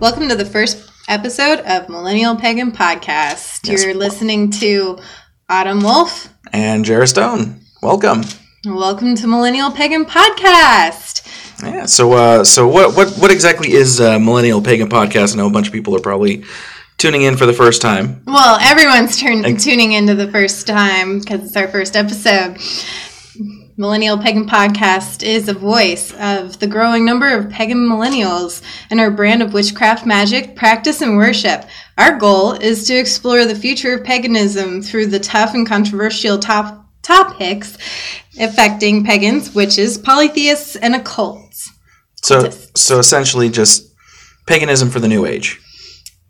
Welcome to the first episode of Millennial Pagan Podcast. Yes. You're listening to Autumn Wolf. And Jarrah Stone, welcome. Welcome to Millennial Pagan Podcast. Yeah. So, uh, so what, what, what exactly is uh, Millennial Pagan Podcast? I know a bunch of people are probably tuning in for the first time. Well, everyone's turn- tuning into the first time because it's our first episode. Millennial Pagan Podcast is a voice of the growing number of pagan millennials and our brand of witchcraft, magic, practice, and worship. Our goal is to explore the future of paganism through the tough and controversial top- topics affecting pagans, witches, polytheists, and occults. So, so essentially, just paganism for the new age,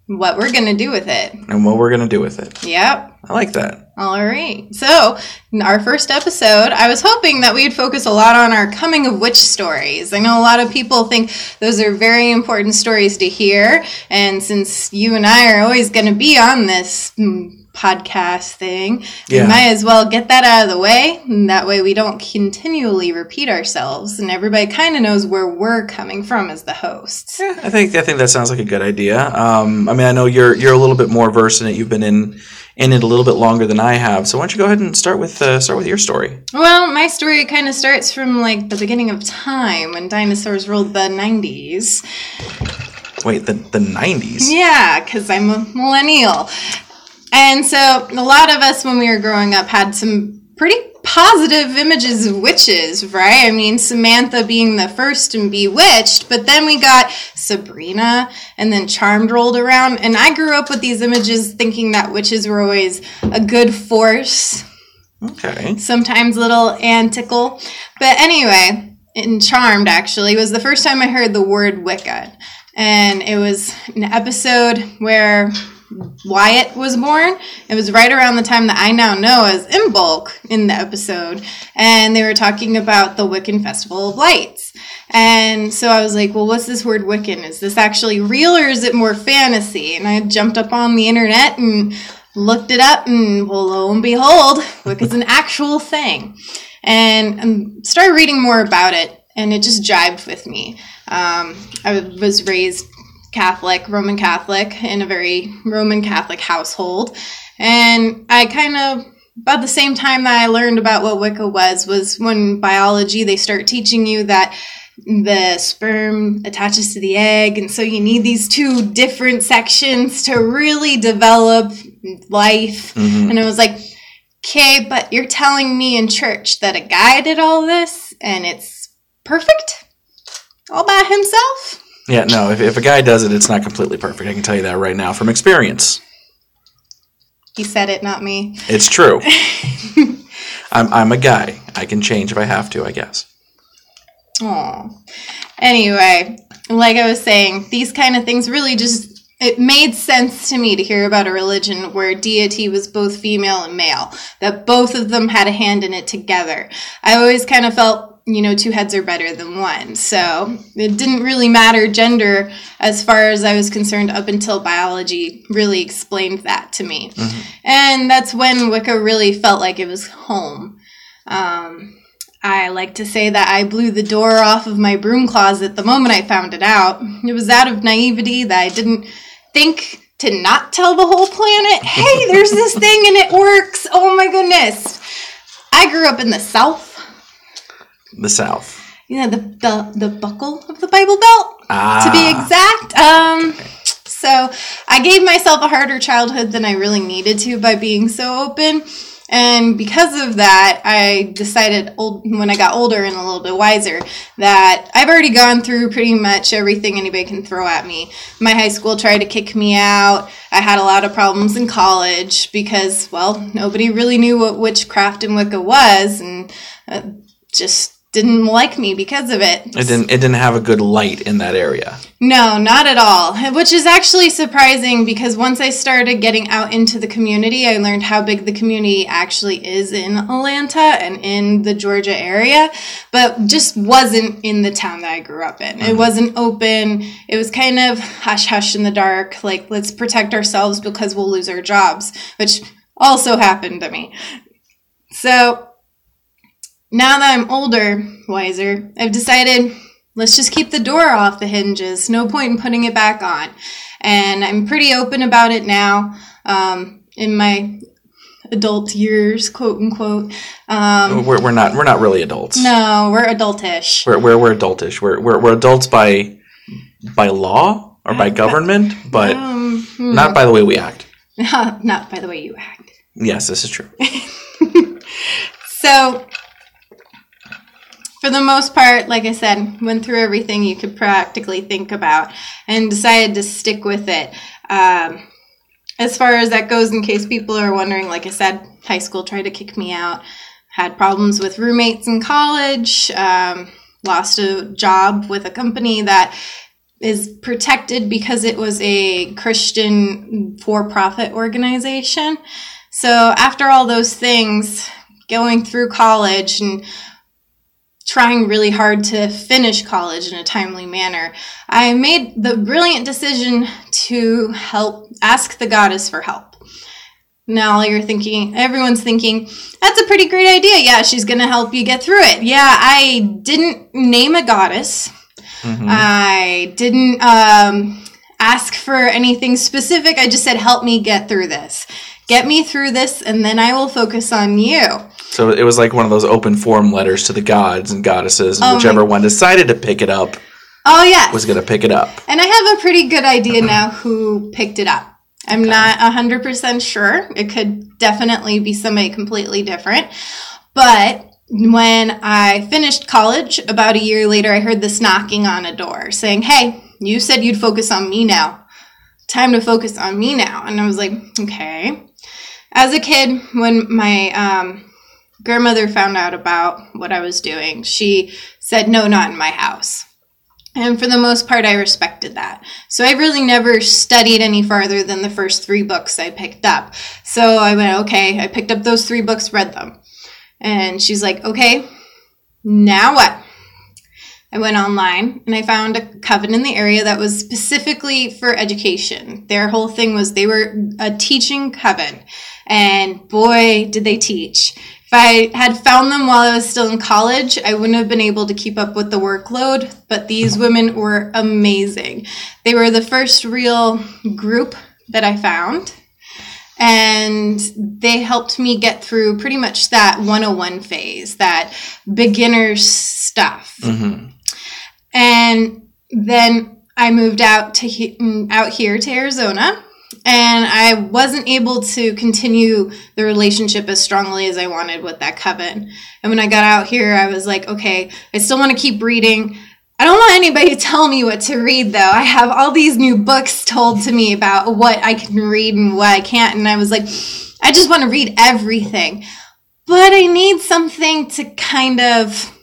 What we're going to do with it. and what we're gonna do with it. Yep. I like that. All right. So, in our first episode, I was hoping that we'd focus a lot on our coming of witch stories. I know a lot of people think those are very important stories to hear. And since you and I are always going to be on this mm, podcast thing, Yeah. we might as well get that out of the way. And that way we don't continually repeat ourselves and everybody kind of knows where we're coming from as the hosts. Yeah, I think I think that sounds like a good idea. Um, I mean, I know you're you're a little bit more versed in it. You've been in in it a little bit longer than I have. So why don't you go ahead and start with uh, start with your story? Well, my story kind of starts from like the beginning of time when dinosaurs ruled the 90s. Wait, the the nineties. Yeah, because I'm a millennial. And so a lot of us when we were growing up had some pretty positive images of witches, right? I mean, Samantha being the first and Bewitched, but then we got Sabrina and then Charmed rolled around. And I grew up with these images thinking that witches were always a good force Okay. sometimes a little antical. But anyway, in Charmed actually was the first time I heard the word Wicca. And it was an episode where Wyatt was born. It was right around the time that I now know as Imbolc in the episode. And they were talking about the Wiccan Festival of Lights. And so I was like, well, what's this word Wiccan? Is this actually real or is it more fantasy? And I jumped up on the internet and looked it up, and well, lo and behold, Wicca's an actual thing. And um, started reading more about it, and it just jived with me. Um, I was raised Catholic, Roman Catholic, in a very Roman Catholic household. And I kind of, about the same time that I learned about what Wicca was, was when biology, they start teaching you that the sperm attaches to the egg. And so you need these two different sections to really develop life. Mhm. And I was like, okay, but you're telling me in church that a guy did all this and it's perfect all by himself? Yeah, no. If, if a guy does it, it's not completely perfect. I can tell you that right now from experience. He said it, not me. It's true. I'm I'm a guy. I can change if I have to. I guess. Aw. Anyway, like I was saying, these kind of things really just it made sense to me to hear about a religion where deity was both female and male, that both of them had a hand in it together. I always kind of felt, you know, two heads are better than one. So it didn't really matter gender as far as I was concerned up until biology really explained that to me. And that's when Wicca really felt like it was home. Um, I like to say that I blew the door off of my broom closet the moment I found it out. It was out of naivety that I didn't think to not tell the whole planet, hey, there's this thing and it works. Oh my goodness. I grew up in the South. The South. You know, the, the, the buckle of the Bible Belt, Ah. to be exact. Um, so I gave myself a harder childhood than I really needed to by being so open. And because of that, I decided old, when I got older and a little bit wiser that I've already gone through pretty much everything anybody can throw at me. My high school tried to kick me out. I had a lot of problems in college because, well, nobody really knew what witchcraft and Wicca was and uh, just didn't like me because of it. It didn't. It didn't have a good light in that area. No, not at all. Which is actually surprising because once I started getting out into the community, I learned how big the community actually is in Atlanta and in the Georgia area, but just wasn't in the town that I grew up in. It mm-hmm. wasn't open. It was kind of hush hush in the dark, like let's protect ourselves because we'll lose our jobs, which also happened to me. So now that I'm older, wiser, I've decided let's just keep the door off the hinges. No point in putting it back on. And I'm pretty open about it now. Um, in my adult years, quote unquote. Um, we're, we're not we're not really adults. no, we're adultish. We're, we're, we're adultish. We're, we're, we're adults by by law or by government, but Um, hmm. not by the way we act. not by the way you act. Yes, this is true. So, for the most part, like I said, went through everything you could practically think about and decided to stick with it. Um, as far as that goes, in case people are wondering, like I said, high school tried to kick me out, had problems with roommates in college, um, lost a job with a company that is protected because it was a Christian for profit organization. So, after all those things, going through college and trying really hard to finish college in a timely manner, I made the brilliant decision to help ask the goddess for help. Now you're thinking, everyone's thinking, that's a pretty great idea. Yeah, she's going to help you get through it. Yeah, I didn't name a goddess. Mhm. I didn't um, ask for anything specific. I just said, help me get through this. Get me through this, and then I will focus on you. So it was like one of those open form letters to the gods and goddesses, and Oh whichever one decided to pick it up Oh, yeah. was going to pick it up. And I have a pretty good idea now who picked it up. I'm not 100% sure. It could definitely be somebody completely different. But when I finished college, about a year later, I heard this knocking on a door saying, Hey, you said you'd focus on me now. Time to focus on me now. And I was like, Okay. As a kid, when my um, grandmother found out about what I was doing, she said, No, not in my house. And for the most part, I respected that. So I really never studied any farther than the first three books I picked up. So I went, okay, I picked up those three books, read them. And she's like, okay, now what? I went online and I found a coven in the area that was specifically for education. Their whole thing was they were a teaching coven. And boy, did they teach. If I had found them while I was still in college, I wouldn't have been able to keep up with the workload. But these women were amazing. They were the first real group that I found. And they helped me get through pretty much that 101 phase, that beginner stuff. hmm And then I moved out to he- mm, out here to Arizona, and I wasn't able to continue the relationship as strongly as I wanted with that coven. And when I got out here, I was like, okay, I still want to keep reading. I don't want anybody to tell me what to read, though. I have all these new books told to me about what I can read and what I can't, and I was like, I just want to read everything. But I need something to kind of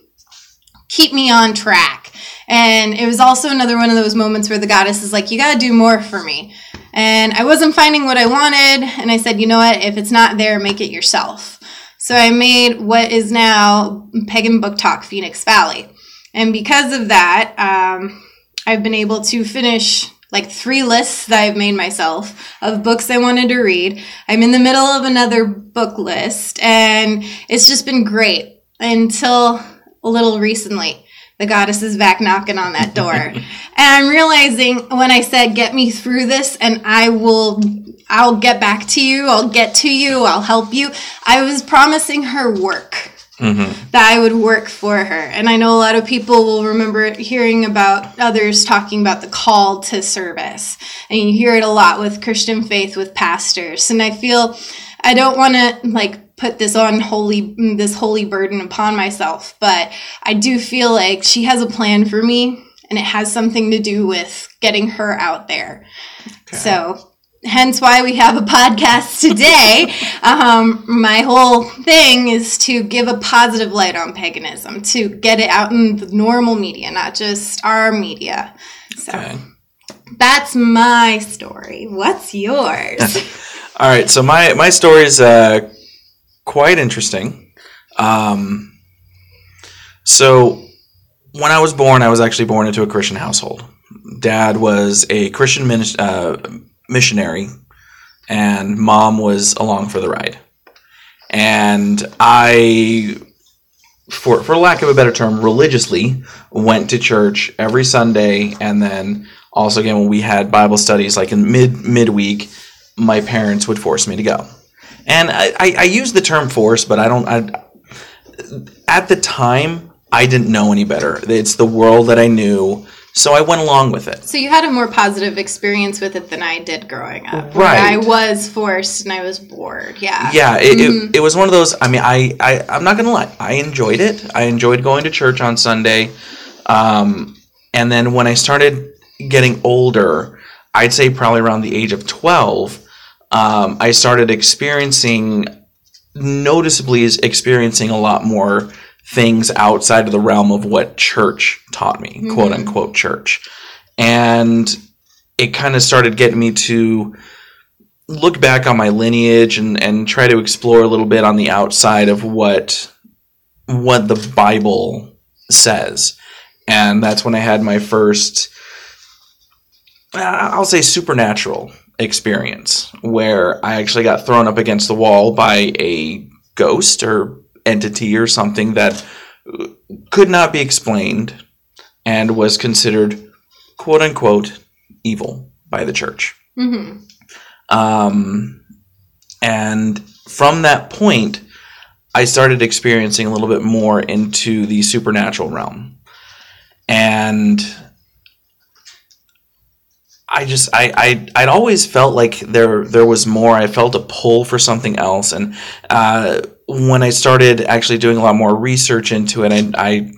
keep me on track. And it was also another one of those moments where the goddess is like, You got to do more for me. And I wasn't finding what I wanted. And I said, You know what? If it's not there, make it yourself. So I made what is now Pagan Book Talk Phoenix Valley. And because of that, um, I've been able to finish like three lists that I've made myself of books I wanted to read. I'm in the middle of another book list, and it's just been great until a little recently. The goddess is back knocking on that door. and I'm realizing when I said, get me through this and I will, I'll get back to you, I'll get to you, I'll help you. I was promising her work hmm that I would work for her. And I know a lot of people will remember hearing about others talking about the call to service. And you hear it a lot with Christian faith with pastors. And I feel I don't want to like put this on holy this holy burden upon myself, but I do feel like she has a plan for me and it has something to do with getting her out there. So hence why we have a podcast today. um, my whole thing is to give a positive light on paganism, to get it out in the normal media, not just our media. So Okay. that's my story. What's yours? All right. So my my story is uh, quite interesting. Um, so when I was born, I was actually born into a Christian household. Dad was a Christian min- uh, missionary, and mom was along for the ride. And I for for lack of a better term, religiously went to church every Sunday, and then also again when we had Bible studies like in mid midweek, my parents would force me to go. And I, I, I use the term force, but I don't. I, at the time, I didn't know any better. It's the world that I knew, so I went along with it. So you had a more positive experience with it than I did growing up. Right. I was forced and I was bored. Yeah. Yeah, it, it, it was one of those. I mean, I, I I'm not gonna lie, I enjoyed it. I enjoyed going to church on Sunday, um, and then when I started getting older, I'd say probably around the age of twelve, um, I started experiencing noticeably is experiencing a lot more things outside of the realm of what church taught me, quote unquote church, and it kind of started getting me to look back on my lineage and, and try to explore a little bit on the outside of what what the Bible says. And that's when I had my first uh, I'll say supernatural experience where I actually got thrown up against the wall by a ghost or entity or something that could not be explained and was considered quote unquote evil by the church. hmm Um, and from that point, I started experiencing a little bit more into the supernatural realm. And I just I, I I'd always felt like there there was more. I felt a pull for something else, and uh, when I started actually doing a lot more research into it, I, I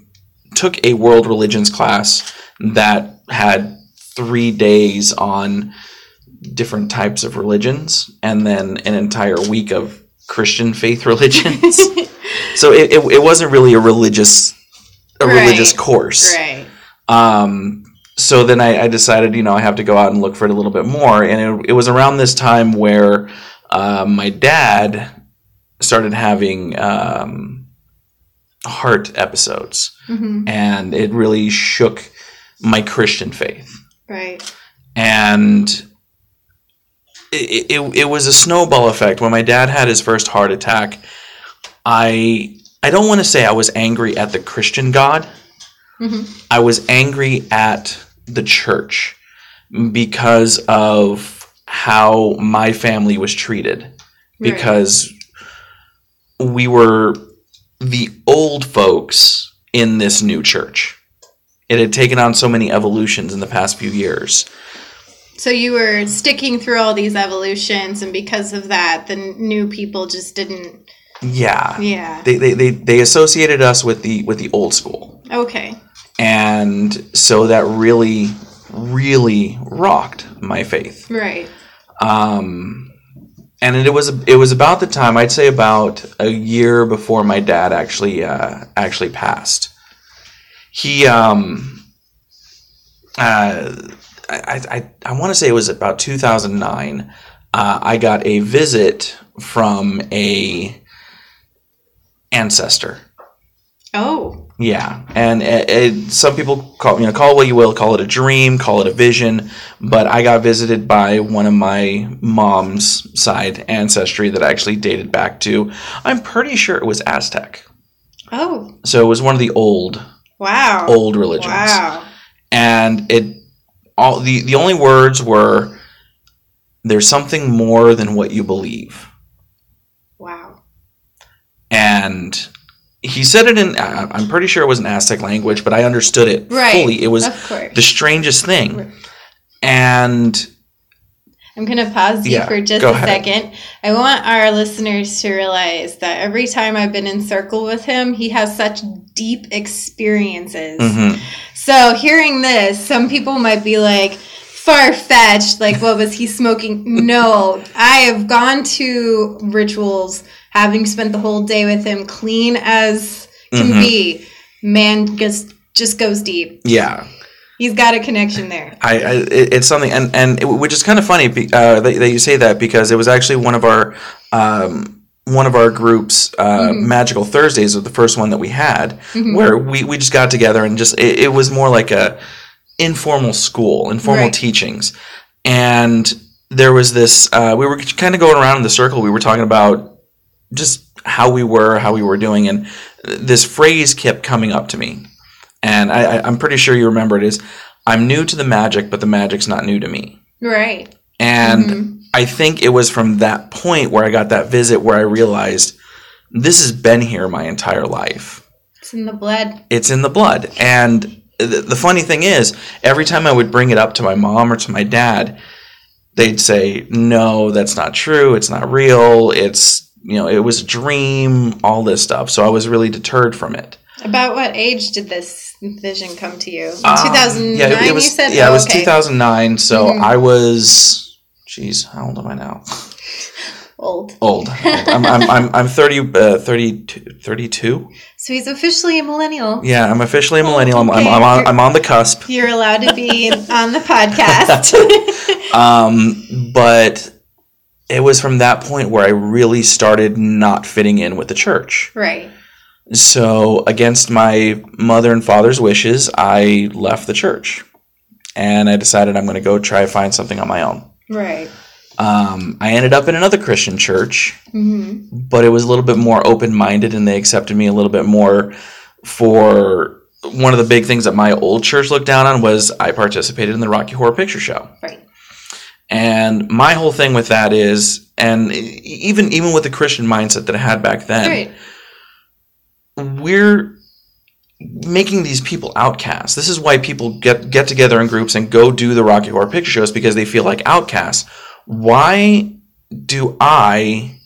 took a world religions class that had three days on different types of religions, and then an entire week of Christian faith religions. so it, it, it wasn't really a religious a religious course. Right. Um, so then I, I decided, you know, I have to go out and look for it a little bit more. And it, it was around this time where uh, my dad started having um, heart episodes, hmm and it really shook my Christian faith. Right. And it, it, it was a snowball effect. When my dad had his first heart attack, I I don't want to say I was angry at the Christian God. hmm I was angry at the church because of how my family was treated. Right. Because we were the old folks in this new church. It had taken on so many evolutions in the past few years. So you were sticking through all these evolutions, and because of that, the new people just didn't. Yeah. Yeah. They, they, they, they associated us with the with the old school. Okay. And so that really, really rocked my faith. Right. um, and it was it was about the time I'd say about a year before my dad actually uh, actually passed. He um, uh, I I, I want to say it was about 2009. Uh, I got a visit from a ancestor. Oh. Yeah, and it, it, some people call you know call it what you will, call it a dream, call it a vision, but I got visited by one of my mom's side ancestry that actually dated back to I'm pretty sure it was Aztec. Oh. So it was one of the old Wow. old religions. Wow. And it all the the only words were there's something more than what you believe. Wow. And he said it in I'm pretty sure it was an Aztec language, but I understood it Right. fully. It was Of course. the strangest thing. And I'm going to pause you Yeah, for just a ahead. second. I want our listeners to realize that every time I've been in circle with him, he has such deep experiences. mhm, So hearing this, some people might be like, far fetched. Like, what was he smoking? No, I have gone to rituals, having spent the whole day with him, clean as can Mhm. be. Man just just goes deep. yeah, He's got a connection there. I, I it, it's something, and and it, which is kind of funny uh, that, that you say that because it was actually one of our um, one of our groups, uh, Mhm. Magical Thursdays, was the first one that we had, Mhm. where we, we just got together and just it, it was more like a informal school, informal Right. teachings, and there was this. Uh, we were kind of going around in the circle. We were talking about just how we were, how we were doing, and this phrase kept coming up to me, and I, I'm pretty sure you remember it. Is I'm new to the magic, but the magic's not new to me. Right. And Mhm. I think it was from that point where I got that visit where I realized this has been here my entire life. It's in the blood. It's in the blood. And the funny thing is, every time I would bring it up to my mom or to my dad, they'd say, "No, that's not true. It's not real. It's you know, it was a dream. All this stuff." So I was really deterred from it. About what age did this vision come to you? In Um, 2009, yeah, it, it was, you said? Yeah, Oh, it was okay. 2009. So Mhm. I was, geez, how old am I now? Old. Old. I'm, I'm, I'm, I'm 30, uh, 32, 32. So he's officially a millennial. Yeah, I'm officially a millennial. I'm, I'm. I'm, on, I'm on the cusp. You're allowed to be on the podcast. Um, but it was from that point where I really started not fitting in with the church. right. So, against my mother and father's wishes, I left the church. And I decided I'm going to go try to find something on my own. Right. Um, I ended up in another Christian church, hmm but it was a little bit more open minded and they accepted me a little bit more for one of the big things that my old church looked down on was I participated in the Rocky Horror Picture Show. Right. And my whole thing with that is, and even even with the Christian mindset that I had back then, Right. we're making these people outcasts. This is why people get get together in groups and go do the Rocky Horror Picture Shows because they feel like outcasts. Why do I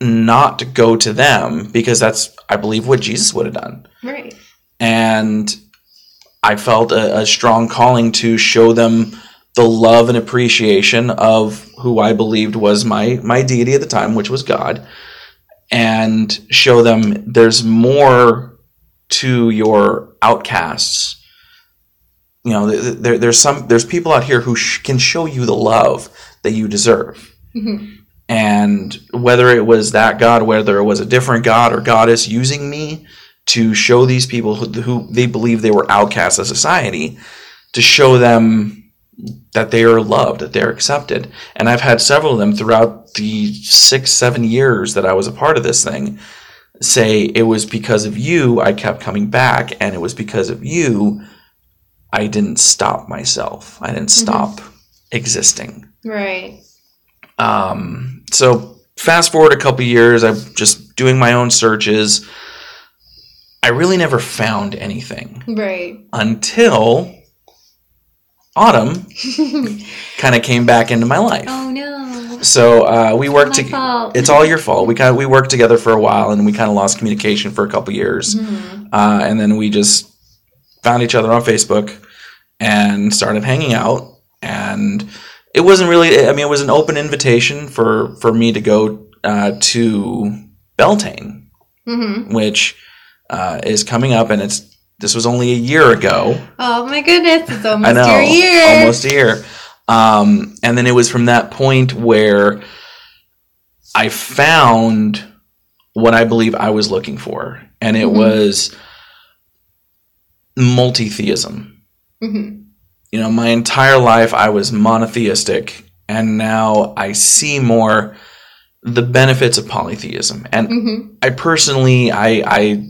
not go to them? Because that's I believe what Jesus would have done. Right. And I felt a, a strong calling to show them the love and appreciation of who I believed was my my deity at the time, which was God, and show them there's more to your outcasts. You know, th- th- there, there's some there's people out here who sh- can show you the love that you deserve. hmm And whether it was that God, whether it was a different God or goddess using me to show these people who, who they believe they were outcasts of society, to show them that they are loved, that they're accepted. And I've had several of them throughout the six, seven years that I was a part of this thing say it was because of you I kept coming back, and it was because of you I didn't stop myself. I didn't stop existing. Right. Um, so fast forward a couple years, I'm just doing my own searches. I really never found anything Right. until autumn kind of came back into my life. oh no. So uh, we worked together. It's all your fault. We kind of we worked together for a while, and we kind of lost communication for a couple years, Mhm. uh, and then we just found each other on Facebook and started hanging out. And it wasn't really. I mean, it was an open invitation for for me to go uh, to Beltane, Mhm. which uh, is coming up, and it's this was only a year ago. Oh my goodness! It's almost I know, your year. almost a year. Um, and then it was from that point where I found what I believe I was looking for, and it Mhm. was multi-theism. hmm You know, my entire life I was monotheistic, and now I see more the benefits of polytheism. And hmm I personally I I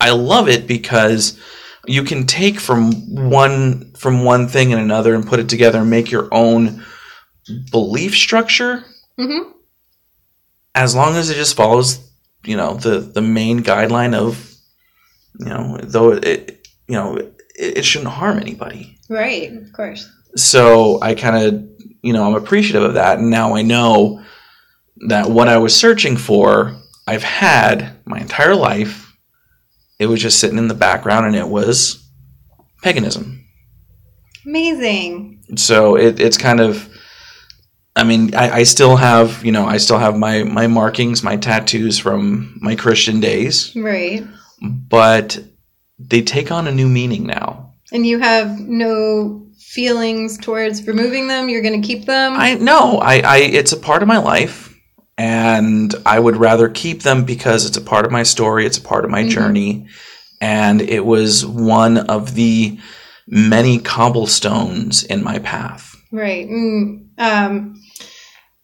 I love it because you can take from one from one thing and another and put it together and make your own belief structure hmm as long as it just follows you know the the main guideline of you know though it you know it, it shouldn't harm anybody Right. Of course. so I kind of, you know, I'm appreciative of that. And now I know that what I was searching for, I've had my entire life. It was just sitting in the background and it was paganism. Amazing. So it, it's kind of, I mean, I, I still have, you know, I still have my, my markings, my tattoos from my Christian days, Right. but they take on a new meaning now. And you have no feelings towards removing them. You're going to keep them. I no, I, I it's a part of my life, and I would rather keep them because it's a part of my story. It's a part of my Mhm. journey, and it was one of the many cobblestones in my path. Right. Mm, um,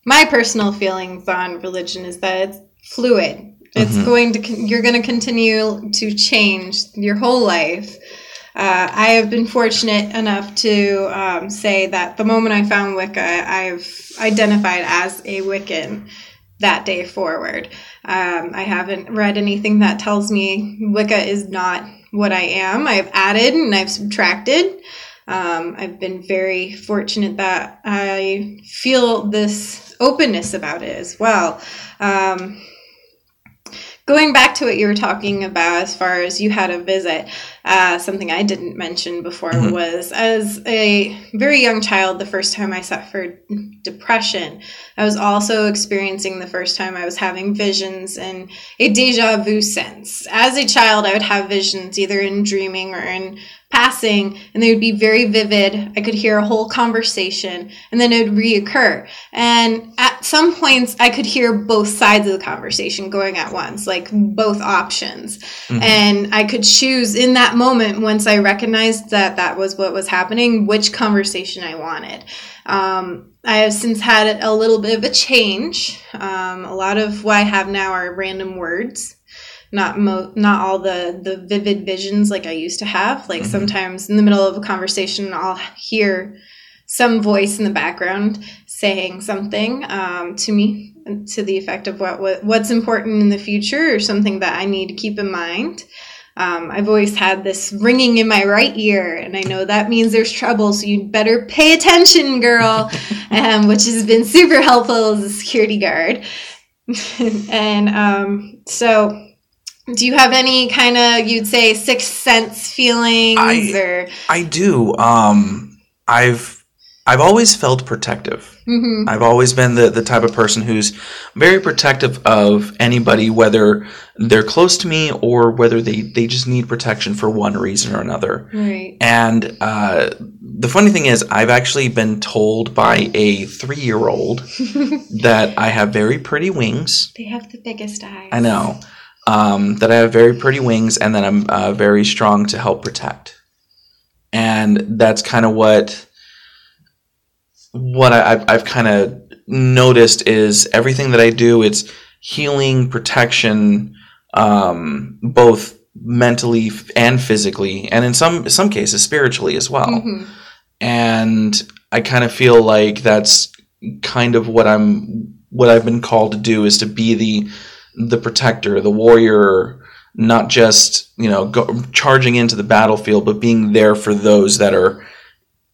my personal feelings on religion is that it's fluid. It's Mhm. going to con- you're going to continue to change your whole life. Uh, I have been fortunate enough to um, say that the moment I found Wicca, I've identified as a Wiccan that day forward. Um, I haven't read anything that tells me Wicca is not what I am. I've added and I've subtracted. Um, I've been very fortunate that I feel this openness about it as well. Um, going back to what you were talking about as far as you had a visit, uh, something I didn't mention before Mhm. was as a very young child, the first time I suffered depression, I was also experiencing the first time I was having visions and a deja vu sense. As a child, I would have visions either in dreaming or in passing, and they would be very vivid. I could hear a whole conversation, and then it would reoccur. And at some points, I could hear both sides of the conversation going at once, like both options. Mhm. And I could choose in that moment, once I recognized that that was what was happening, which conversation I wanted. Um, I have since had a little bit of a change. Um, a lot of what I have now are random words not mo- not all the the vivid visions like I used to have. Like Mhm. sometimes in the middle of a conversation, I'll hear some voice in the background saying something um, to me to the effect of what, what what's important in the future or something that I need to keep in mind. Um, I've always had this ringing in my right ear, and I know that means there's trouble, so you'd better pay attention, girl, um, which has been super helpful as a security guard. and um, so, do you have any kind of, you'd say, sixth sense feelings I- or? I do. Um, I've I've always felt protective. Mhm. I've always been the, the type of person who's very protective of anybody, whether they're close to me or whether they, they just need protection for one reason or another. Right. And uh, the funny thing is, I've actually been told by a three year old that I have very pretty wings. they have the biggest eyes. I know. Um, that I have very pretty wings and that I'm uh, very strong to help protect. And that's kind of what what I, I've, I've kind of noticed is everything that I do, it's healing, protection, um, both mentally and physically, and in some some cases spiritually as well Mhm. and I kind of feel like that's kind of what I'm what I've been called to do is to be the the protector, the warrior, not just you know go, charging into the battlefield, but being there for those that are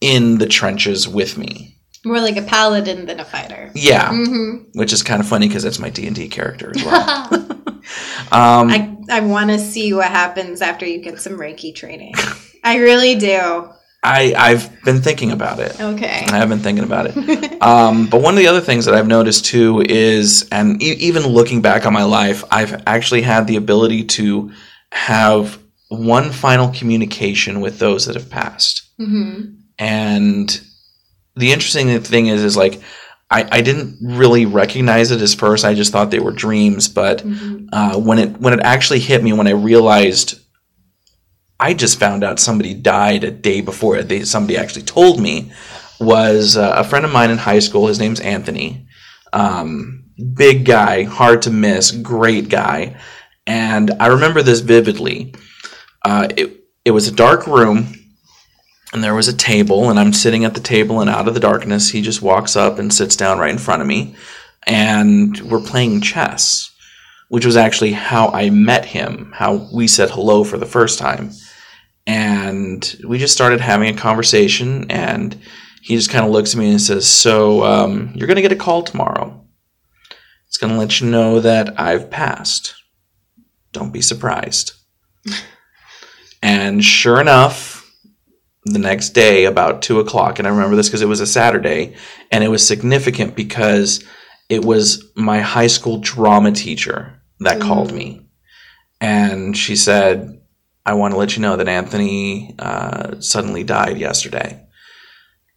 in the trenches with me. More like a paladin than a fighter. Yeah, hmm which is kind of funny because that's my D and D character as well. Um, I, I want to see what happens after you get some Reiki training. I really do. I I've been thinking about it. Okay. I have been thinking about it. Um, but one of the other things that I've noticed too is, and e- even looking back on my life, I've actually had the ability to have one final communication with those that have passed. hmm And the interesting thing is, is like, I, I didn't really recognize it as first. I just thought they were dreams. But hmm uh, when it when it actually hit me, when I realized I just found out somebody died a day before they, somebody actually told me was uh, a friend of mine in high school. His name's Anthony. Um, big guy, hard to miss, great guy. And I remember this vividly. Uh, it, it was a dark room, and there was a table, and I'm sitting at the table, and out of the darkness, he just walks up and sits down right in front of me. And we're playing chess which was actually how I met him, how we said hello for the first time. And we just started having a conversation, and he just kind of looks at me and says, So, um, you're going to get a call tomorrow. It's going to let you know that I've passed. Don't be surprised. and sure enough, the next day, about two o'clock, and I remember this because it was a Saturday, and it was significant because it was my high school drama teacher that called Mm. me. And she said, I want to let you know that Anthony uh, suddenly died yesterday.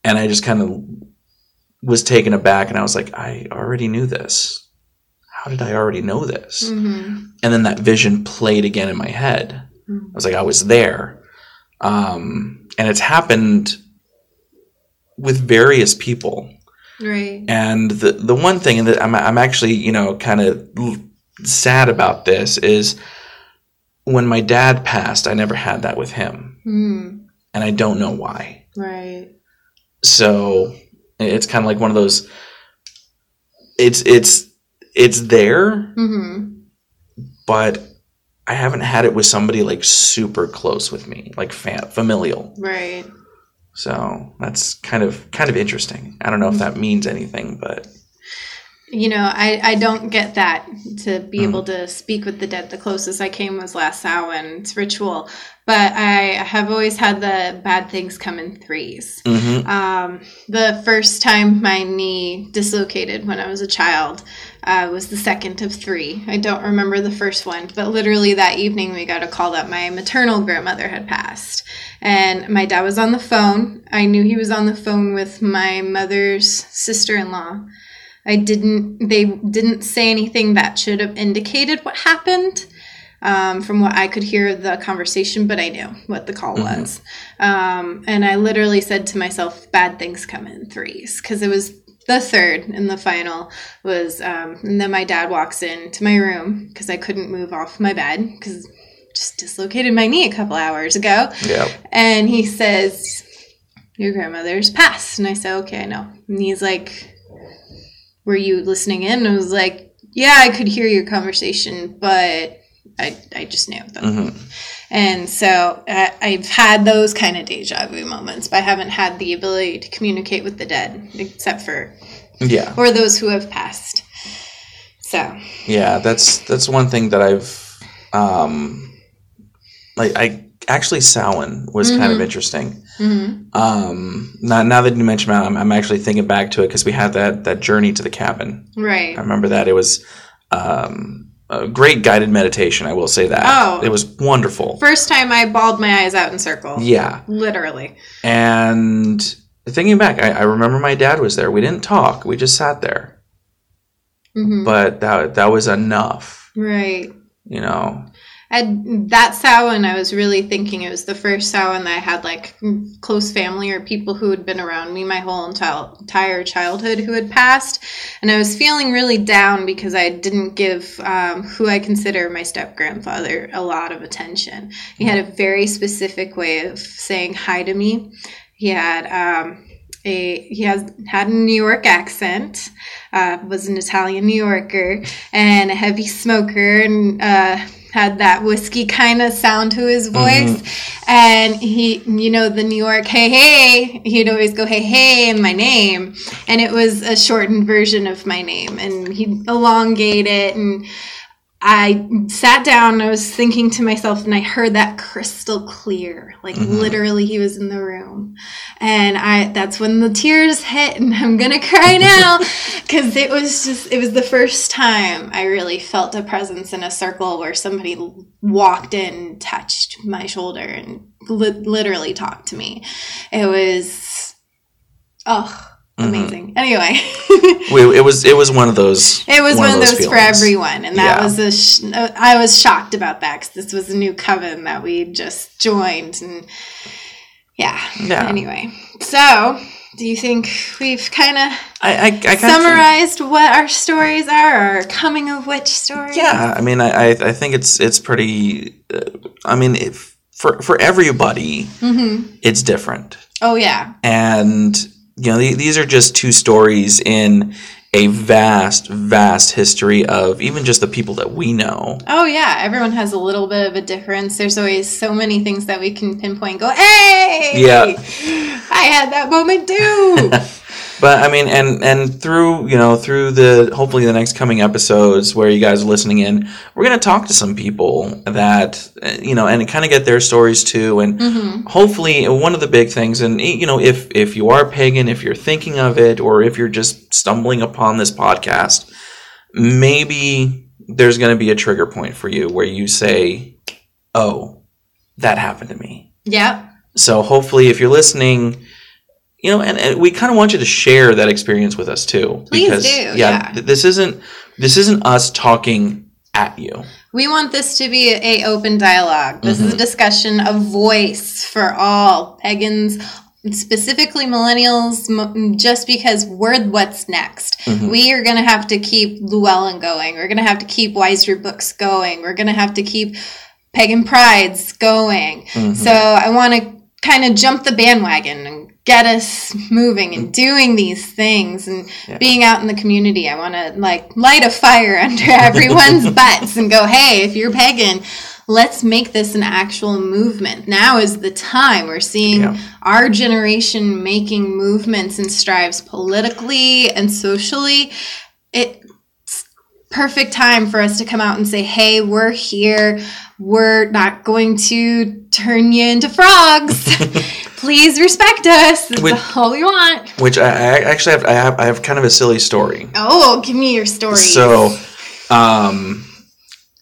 And I just kind of was taken aback and I was like, I already knew this. How did I already know this? hmm And then that vision played again in my head. Mm. I was like, I was there. Um, and it's happened with various people. Right. And the the one thing that I'm I'm actually you know kind of sad about this is when my dad passed, I never had that with him, Mm, and I don't know why. right. So it's kind of like one of those. It's it's it's there, hmm but I haven't had it with somebody like super close with me, like fam- familial. Right. So that's kind of kind of interesting. I don't know if that means anything, but You know, I, I don't get that to be Mm. able to speak with the dead. The closest I came was last. It's ritual. But I have always had the bad things come in threes. Mhm. Um, the first time my knee dislocated when I was a child uh, was the second of three. I don't remember the first one, but literally that evening we got a call that my maternal grandmother had passed. And my dad was on the phone. I knew he was on the phone with my mother's sister in law. I didn't, they didn't say anything that should have indicated what happened. Um, from what I could hear of the conversation, but I knew what the call Mhm. was. Um, and I literally said to myself, bad things come in threes. Because it was the third and the final was, um, and then my dad walks into my room because I couldn't move off my bed because just dislocated my knee a couple hours ago. yeah, And he says, Your grandmother's passed. And I said, Okay, I know. And he's like, Were you listening in? And I was like, Yeah, I could hear your conversation, but I, I just knew them. hmm And so uh, I've had those kind of deja vu moments, but I haven't had the ability to communicate with the dead, except for, yeah, or those who have passed. So, yeah. That's that's one thing that I've um, like I actually Samhain was kind of Mhm. interesting. mhm. Um, now, now that you mention it, I'm, I'm actually thinking back to it because we had that that journey to the cabin. right. I remember that it was um, a great guided meditation. I will say that. Oh. it was wonderful. First time I bawled my eyes out in circle. Yeah, Literally. and thinking back, I, I remember my dad was there. We didn't talk. We just sat there, hmm but that that was enough. Right. You know. And that Samhain, I was really thinking it was the first Samhain that I had like close family or people who had been around me my whole entire childhood who had passed, and I was feeling really down because I didn't give um, who I consider my step grandfather a lot of attention. He had a very specific way of saying hi to me. He had um, a he has had a New York accent, uh, was an Italian New Yorker, and a heavy smoker, and uh, had that whiskey kind of sound to his mm-hmm. voice. And he, you know, the New York hey hey, he'd always go hey hey in my name, and it was a shortened version of my name, and he'd elongate it and. I sat down and I was thinking to myself, and I heard that crystal clear. Like Mhm. literally, he was in the room. And I that's when the tears hit, and I'm gonna cry now because it was just, it was the first time I really felt a presence in a circle where somebody walked in, touched my shoulder, and li- literally talked to me. It was, oh, Mhm. amazing. Anyway. We, it was it was one of those. It was one, of those, for everyone, and that Yeah. was a. Sh- I was shocked about that because this was a new coven that we just joined, and yeah. Yeah. Anyway, so do you think we've kind of I I, I kinda think- summarized what our stories are, our coming of witch stories? Yeah, I mean, I I, I think it's it's pretty. Uh, I mean, if, for for everybody, hmm it's different, Oh yeah. and you know, the, these are just two stories in a vast, vast history of even just the people that we know. Oh yeah. Everyone has a little bit of a difference. There's always so many things that we can pinpoint. and Go, hey, Yeah. I had that moment too. But I mean, and and through you know through the hopefully the next coming episodes where you guys are listening in, we're gonna talk to some people that you know and kind of get their stories too, and hmm hopefully one of the big things and you know if if you are pagan if you're thinking of it or if you're just stumbling upon this podcast maybe there's going to be a trigger point for you where you say oh that happened to me. Yep. so hopefully if you're listening you know and, and we kind of want you to share that experience with us too Please do, yeah. th- this isn't this isn't us talking at you We want this to be a open dialogue. This Mm-hmm. is a discussion of voice for all pagans, specifically millennials, m- just because we're what's next. Mhm. We are going to have to keep Llewellyn going. We're going to have to keep Weiser Books going. We're going to have to keep Pagan Prides going. Mhm. So I want to kind of jump the bandwagon and get us moving and mm-hmm. doing these things and Yeah. being out in the community. I want to like light a fire under everyone's butts and go, hey, if you're pagan, let's make this an actual movement. Now is the time. We're seeing Yeah. our generation making movements and strives politically and socially. It's perfect time for us to come out and say, hey, we're here. We're not going to turn you into frogs. Please respect us. That's Which- all we want. Which I, I actually have I, have. I have kind of a silly story. Oh, give me your story. So, um,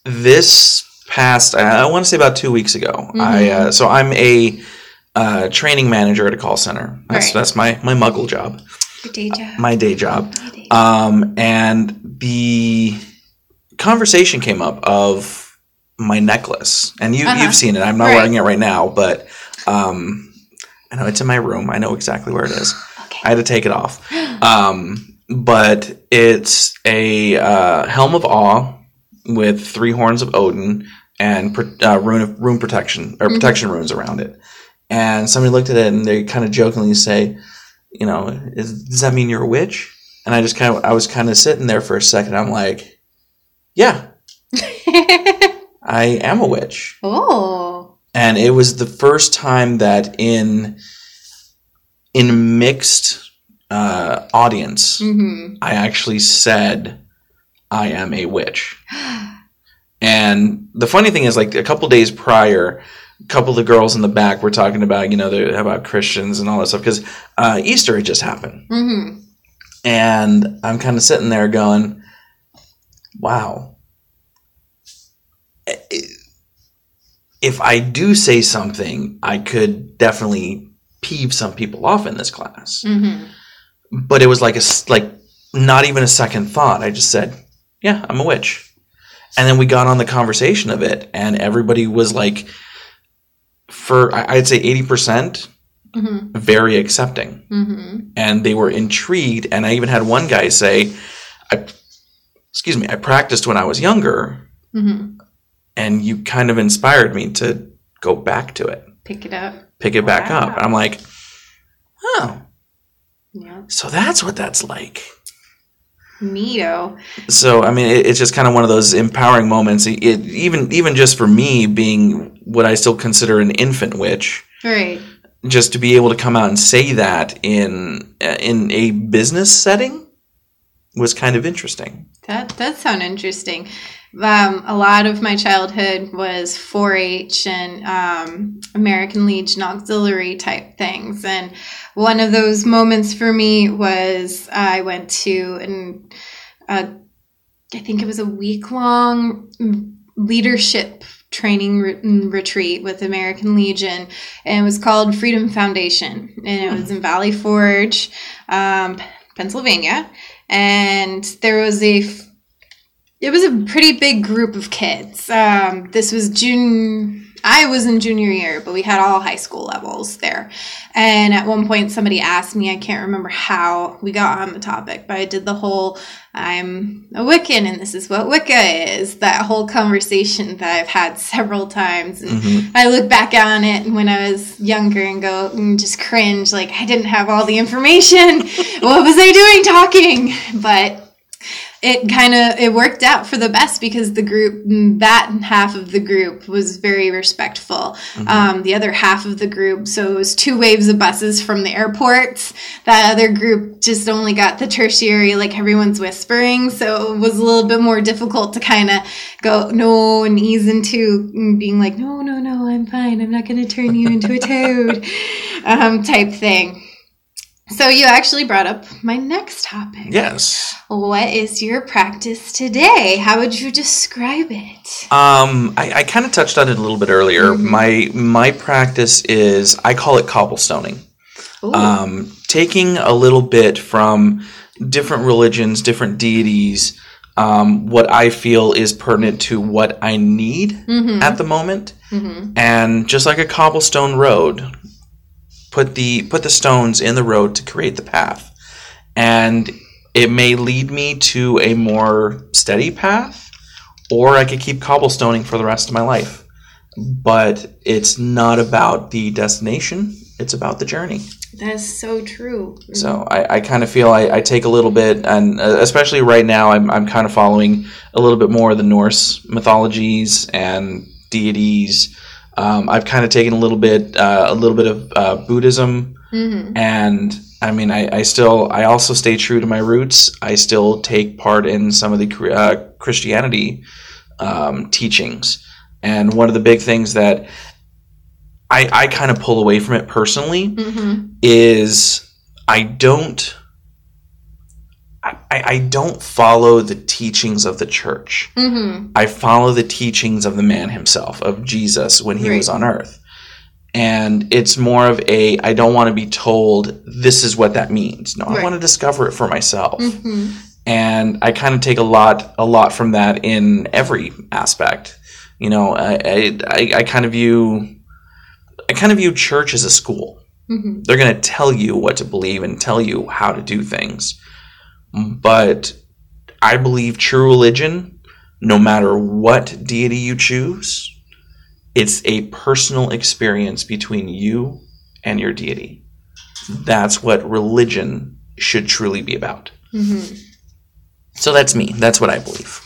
this past, I, I want to say about two weeks ago, I uh, so I'm a uh, training manager at a call center. That's Right. that's my my muggle job, your day job. my day job. My day Um, and the conversation came up of my necklace, and you Uh-huh. you've seen it. I'm not Right. wearing it right now, but um, I know it's in my room. I know exactly where it is. Okay. I had to take it off. Um, but it's a uh, helm of awe with three horns of Odin and uh, rune of, rune protection or Mhm. protection runes around it. And somebody looked at it and they kind of jokingly say, "You know, is, does that mean you're a witch?" And I just kind of I was kind of sitting there for a second. I'm like, "Yeah, I am a witch." oh. And it was the first time that in in mixed uh, audience hmm i actually said i am a witch. And the funny thing is like a couple days prior a couple of the girls in the back were talking about you know about christians and all that stuff because uh, easter had just happened. Hmm and i'm kind of sitting there going wow if I do say something, I could definitely peeve some people off in this class. hmm But it was like a like not even a second thought. I just said, "Yeah, I'm a witch," and then we got on the conversation of it, and everybody was like, for I'd say eighty percent, hmm very accepting, hmm and they were intrigued. And I even had one guy say, "I." Excuse me, I practiced when I was younger, hmm and you kind of inspired me to go back to it, Pick it up. pick it back up. And I'm like, oh, Yeah. so that's what that's like. Neato. So I mean, it, it's just kind of one of those empowering moments. It, even even just for me, being what I still consider an infant witch, Right. just to be able to come out and say that in in a business setting was kind of interesting. That does sound interesting. Um, a lot of my childhood was 4-H and um, American Legion auxiliary type things, and one of those moments for me was I went to an uh, I think it was a week long leadership training re- retreat with American Legion, and it was called Freedom Foundation, and it was in Valley Forge, um, Pennsylvania, and there was a it was a pretty big group of kids. Um, this was June. I was in junior year, but we had all high school levels there. And at one point, somebody asked me, I can't remember how we got on the topic, but I did the whole I'm a Wiccan and this is what Wicca is. That whole conversation that I've had several times. And Mhm. I look back on it when I was younger and go and just cringe, like I didn't have all the information. what was I doing talking? But it kind of it worked out for the best because the group that half of the group was very respectful. Um, the other half of the group so it was two waves of buses from the airports. That other group just only got the tertiary like everyone's whispering so it was a little bit more difficult to kind of go no and ease into being like no no no i'm fine. I'm not going to turn you into a toad um, type thing so you actually brought up my next topic Yes. what is your practice today? How would you describe it? Um, I, I kind of touched on it a little bit earlier. Mhm. My my practice is I call it cobblestoning. Ooh. um, taking a little bit from different religions, different deities, um, what I feel is pertinent to what I need Mhm. at the moment, Mhm. and just like a cobblestone road, put the put the stones in the road to create the path. And it may lead me to a more steady path, or I could keep cobblestoning for the rest of my life. But it's not about the destination, it's about the journey. That's so true. So I, I kind of feel I, I take a little bit, and uh, especially right now, I'm, I'm kind of following a little bit more of the Norse mythologies and deities. Um, I've kind of taken a little bit, uh, a little bit of uh, Buddhism, Mhm. and I mean, I, I still, I also stay true to my roots. I still take part in some of the uh, Christianity um, teachings, and one of the big things that I, I kind of pull away from it personally Mhm. is I don't I, I don't follow the teachings of the church. Mhm. I follow the teachings of the man himself, of Jesus when he was on earth. And it's more of a I don't want to be told this is what that means. No, I want to discover it for myself. Mhm. And I kind of take a lot a lot from that in every aspect. You know, I I, I, I kind of view I kind of view church as a school Mhm. they're going to tell you what to believe and tell you how to do things. But I believe true religion, no matter what deity you choose, it's a personal experience between you and your deity. That's what religion should truly be about. Mhm. So that's me. That's what I believe.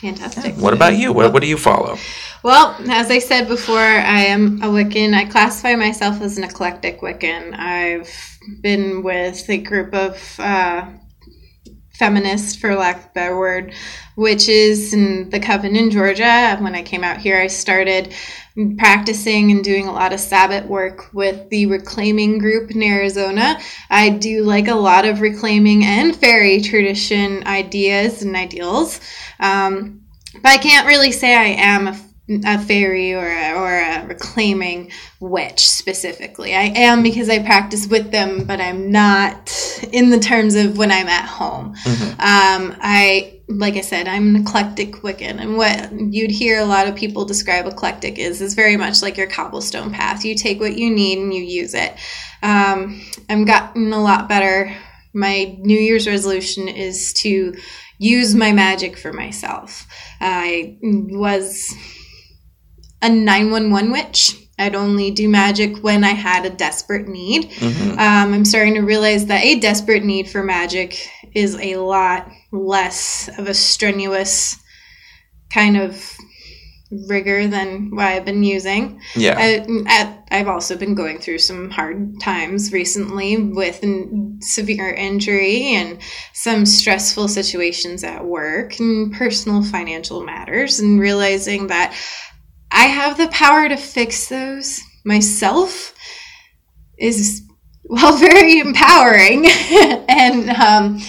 Fantastic. What about you? What, what do you follow? Well, as I said before, I am a Wiccan. I classify myself as an eclectic Wiccan. I've been with a group of uh, feminists, for lack of a better word, witches in the Coven in Georgia. When I came out here, I started practicing and doing a lot of Sabbath work with the reclaiming group in Arizona. I do like a lot of reclaiming and Feri tradition ideas and ideals. Um, but I can't really say I am a, a Feri or a, or a reclaiming witch specifically. I am because I practice with them, but I'm not in the terms of when I'm at home. Mhm. Um, I, like I said, I'm an eclectic Wiccan, and what you'd hear a lot of people describe eclectic is is very much like your cobblestone path. You take what you need and you use it. Um, I've gotten a lot better. My New Year's resolution is to use my magic for myself. I was a 911 witch. I'd only do magic when I had a desperate need. Mhm. Um, I'm starting to realize that a desperate need for magic is a lot less of a strenuous kind of rigor than what I've been using. Yeah. I, I've also been going through some hard times recently with n- severe injury and some stressful situations at work and personal financial matters, and realizing that I have the power to fix those myself is well very empowering. And um,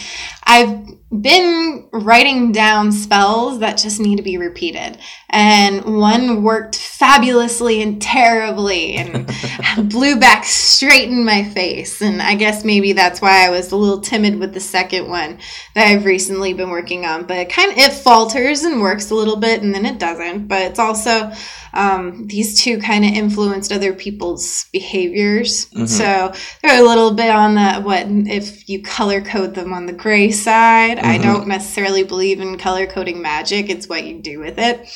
i've been writing down spells that just need to be repeated. And one worked fabulously and terribly and blew back straight in my face. And i guess maybe that's why i was a little timid with the second one that i've recently been working on. But it kind of it falters and works a little bit and then it doesn't. But it's also um, these two kind of influenced other people's behaviors. Mhm. so they're a little bit on the what if you color code them on the gray side i Mhm. don't necessarily believe in color coding magic it's what you do with it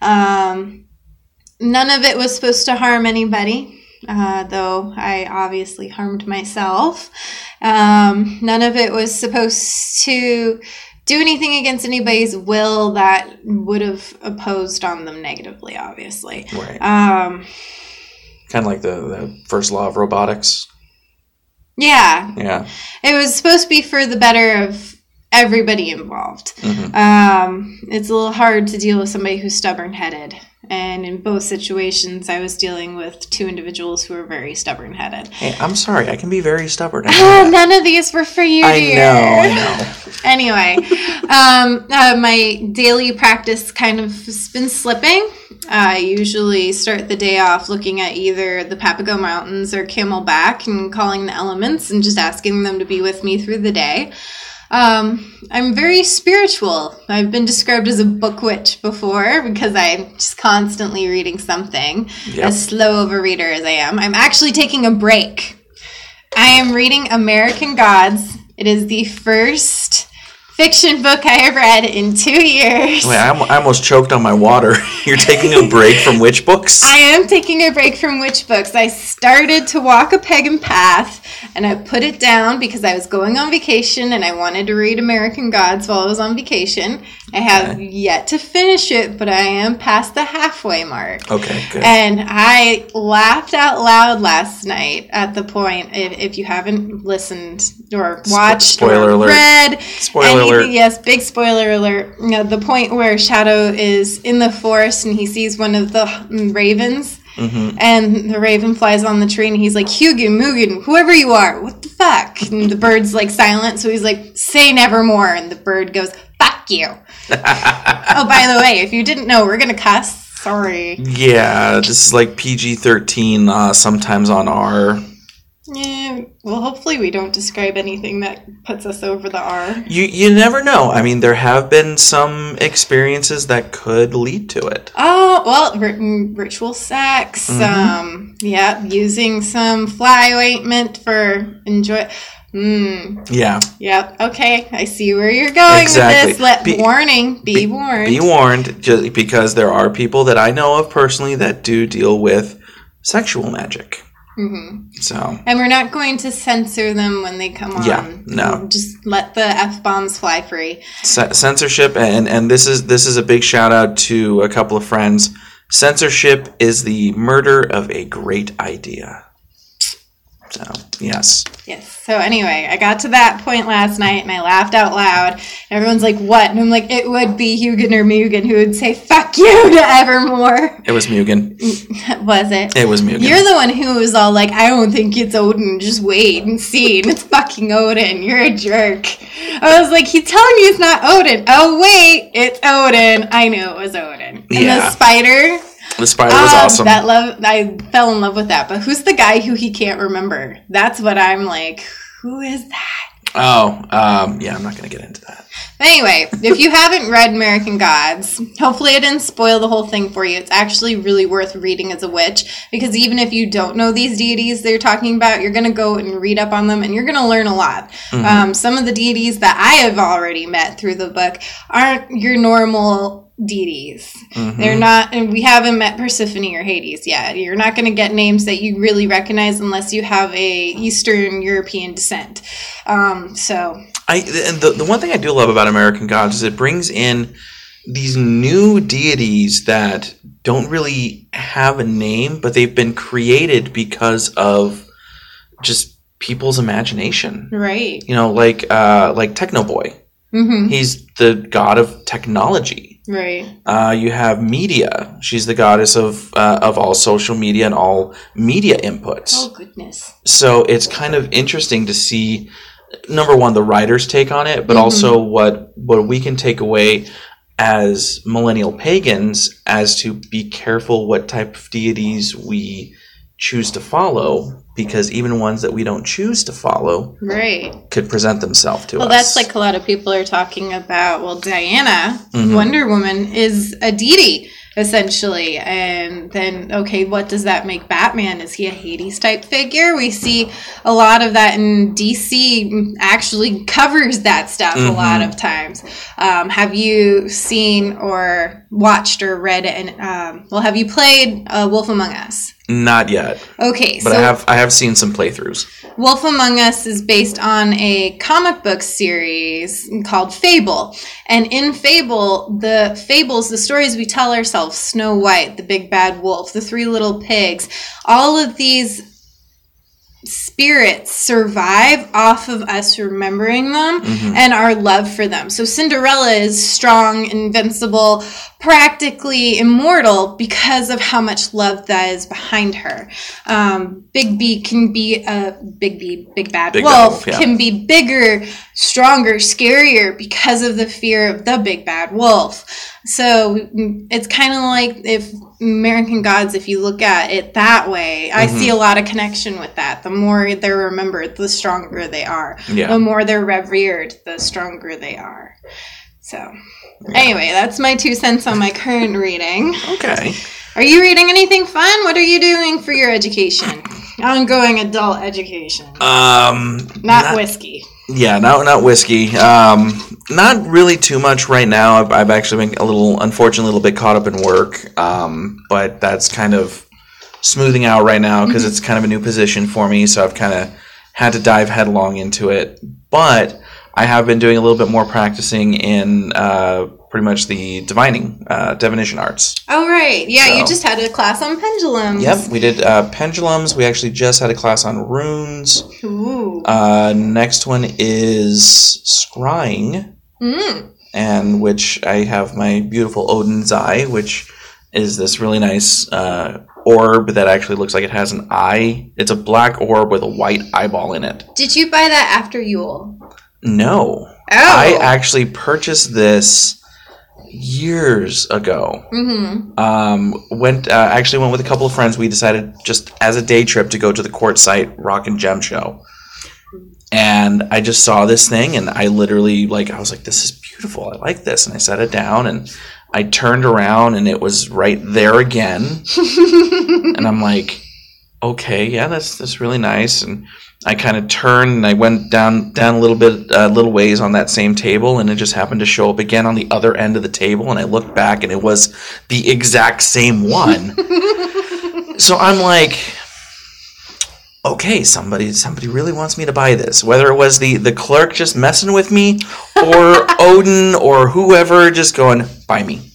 um, none of it was supposed to harm anybody uh, though I obviously harmed myself. Um, none of it was supposed to do anything against anybody's will that would have opposed on them negatively, obviously. Right. Um, kind of like the, the first law of robotics. yeah, Yeah. it was supposed to be for the better of everybody involved. hmm Um, it's a little hard to deal with somebody who's stubborn headed. And in both situations, I was dealing with two individuals who were very stubborn headed. Hey, I'm sorry. I can be very stubborn. Know. None of these were for you, I dear. know. I know. Anyway, um, uh, my daily practice kind of has been slipping. I usually start the day off looking at either the Papago Mountains or Camelback and calling the elements and just asking them to be with me through the day. Um, I'm very spiritual. I've been described as a book witch before because I'm just constantly reading something. Yep. As slow of a reader as I am, I'm actually taking a break. I am reading American Gods. It is the first fiction book I have read in two years. Wait, I, almo- I almost choked on my water. You're taking a break from which books? I am taking a break from witch books. I started to walk a pagan path and I put it down because I was going on vacation and I wanted to read American Gods while I was on vacation. I have yet to finish it, but I am past the halfway mark. okay, good. And I laughed out loud last night at the point. If, if you haven't listened or watched spoiler or alert. read, Spoiler anything- alert. Yes, big spoiler alert. You know, the point where Shadow is in the forest and he sees one of the ravens. Mm-hmm. And the raven flies on the tree and he's like, Hugin, Munin, whoever you are, what the fuck? And the bird's like silent, so he's like, say nevermore. And the bird goes, fuck you. oh, by the way, if you didn't know, we're gonna cuss. Sorry. yeah, this is like PG 13, uh, sometimes on R. Yeah, well, hopefully we don't describe anything that puts us over the R. You, you never know. I mean, there have been some experiences that could lead to it. Oh, well, ri- mm, ritual sex. Um, yeah, using some fly ointment for enjoy. Mm, Yeah, yep. Okay, I see where you're going Exactly. with this. Let Be- warning. Be, warned. be warned, just because there are people that I know of personally that do deal with sexual magic. Hmm So, And we're not going to censor them when they come on. Yeah, no. Just let the f bombs fly free. C- censorship and and this is this is a big shout out to a couple of friends censorship is the murder of a great idea so yes Yes. So anyway, I got to that point last night and I laughed out loud. Everyone's like, "What?" And I'm like, "It would be Hugin or Munin who would say fuck you to Evermore." it was munin Was it? it was munin You're the one who was all like, "I don't think it's Odin. Just wait and see. And it's fucking Odin. You're a jerk." I was like, "He's telling me it's not Odin." Oh wait, it's Odin. I knew it was Odin. And Yeah. the spider. The spider was Ah, awesome That love, I fell in love with that. But who's the guy who he can't remember? That's what I'm like. Who is that? oh um, yeah i'm not gonna get into that Anyway, if you haven't read American Gods, hopefully I didn't spoil the whole thing for you. It's actually really worth reading as a witch because even if you don't know these deities they're talking about, you're going to go and read up on them and you're going to learn a lot. Um, some of the deities that I have already met through the book aren't your normal deities. They're not, and we haven't met Persephone or Hades yet. You're not going to get names that you really recognize unless you have a Eastern European descent. Um, so I and the, the one thing I do love about American Gods is it brings in these new deities that don't really have a name, but they've been created because of just people's imagination. right. You know, like uh, like Techno Boy. hmm He's the god of technology. Right. Uh, you have media. She's the goddess of uh, of all social media and all media inputs. Oh goodness. So it's kind of interesting to see number one the writer's take on it, but Mhm. also what what we can take away as millennial pagans as to be careful what type of deities we choose to follow because even ones that we don't choose to follow Right. could present themselves to Well, us. Well, that's like a lot of people are talking about. Well, Diana, Mhm. Wonder Woman, is a deity essentially, and then okay, what does that make Batman? Is he a Hades type figure? We see a lot of that in DC. Actually, covers that stuff a lot Mhm. of times. Um, have you seen or watched or read? And um, well, have you played uh, Wolf Among Us? Not yet, Okay, but so I have I have seen some playthroughs. Wolf Among Us is based on a comic book series called Fable. And in Fable, the fables, the stories we tell ourselves, Snow White, the big bad wolf, the three little pigs, all of these spirits survive off of us remembering them Mhm. and our love for them. So Cinderella is strong, invincible, practically immortal because of how much love that is behind her. Um, Big B can be a Big B, Big Bad Big Wolf Wolf, yeah. can be bigger, stronger, scarier because of the fear of the Big Bad Wolf. So mm, it's kind of like if American Gods, if you look at it that way, I Mm-hmm. see a lot of connection with that. The more they're remembered, the stronger they are. Yeah. The more they're revered, the stronger they are. So, anyway, that's my two cents on my current reading. Okay. Are you reading anything fun? What are you doing for your education? Ongoing adult education, Um, not whiskey. Yeah, not not whiskey. Um, not really too much right now. I've, I've actually been a little, unfortunately, a little bit caught up in work. Um, but that's kind of smoothing out right now because it's kind of a new position for me. So I've kind of had to dive headlong into it. But I have been doing a little bit more practicing in uh, pretty much the divining, uh, divination arts. Oh, right. Yeah, you just had a class on pendulums. Yep, we did uh, pendulums. We actually just had a class on runes. Ooh. Uh, next one is scrying. Mm. and which I have my beautiful Odin's Eye, which is this really nice uh, orb that actually looks like it has an eye. It's a black orb with a white eyeball in it. Did you buy that after Yule? No, Oh. I actually purchased this years ago. mm-hmm. Um, went uh, actually went with a couple of friends. We decided just as a day trip to go to the Quartzsite Rock and Gem show. And I just saw this thing, and I literally like I was like, "This is beautiful. I like this." And I set it down, and I turned around, and it was right there again. and I'm like, "Okay, yeah, that's that's really nice." And I kind of turned, and I went down down a little bit, a uh, little ways on that same table, and it just happened to show up again on the other end of the table. And I looked back, and it was the exact same one. so I'm like, okay, somebody somebody really wants me to buy this. Whether it was the the clerk just messing with me, or Odin, or whoever just going, buy me,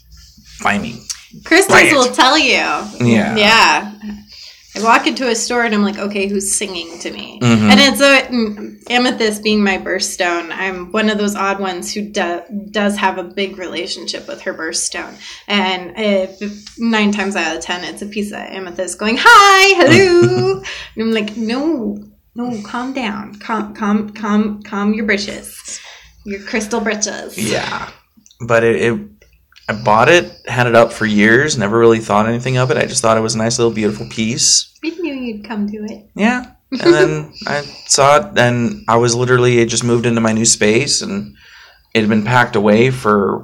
buy me. Crystals Right. will tell you. Yeah. Yeah. I walk into a store and I'm like, okay, who's singing to me? Mhm. And it's a mm, amethyst being my birthstone. I'm one of those odd ones who do, does have a big relationship with her birthstone. And if nine times out of ten, it's a piece of amethyst going, "Hi, hello." and I'm like, no, no, calm down, calm, calm, calm, calm your britches, your crystal britches. Yeah, but it, it I bought it, had it up for years, never really thought anything of it. I just thought it was a nice little beautiful piece. I knew you'd come to it. Yeah. And then I saw it, and I was literally, it just moved into my new space, and it had been packed away for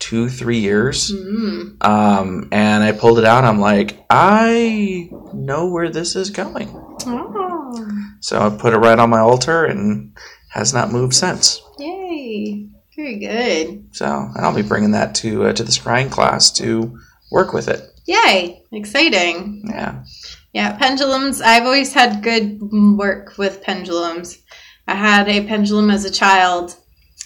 two, three years. Mm. Um, and I pulled it out, and I'm like, I know where this is going. Oh, So I put it right on my altar, and has not moved since. yay! Very good. So, and I'll be bringing that to uh, to the scrying class to work with it. Yay! Exciting. Yeah. Yeah, pendulums. I've always had good work with pendulums. I had a pendulum as a child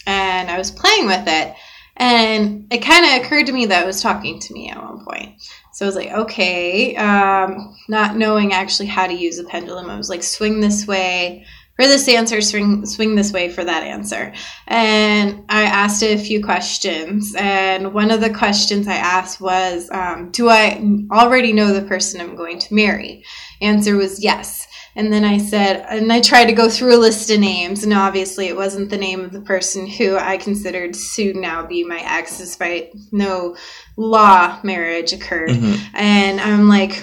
and I was playing with it. And it kind of occurred to me that it was talking to me at one point. So I was like, okay, um, not knowing actually how to use a pendulum, I was like, swing this way for this answer, swing, swing this way for that answer. And I asked a few questions. And one of the questions I asked was, um, Do I already know the person I'm going to marry? Answer was yes. And then I said, and I tried to go through a list of names, and obviously it wasn't the name of the person who I considered to now be my ex, despite no law marriage occurred. Mhm. And I'm like,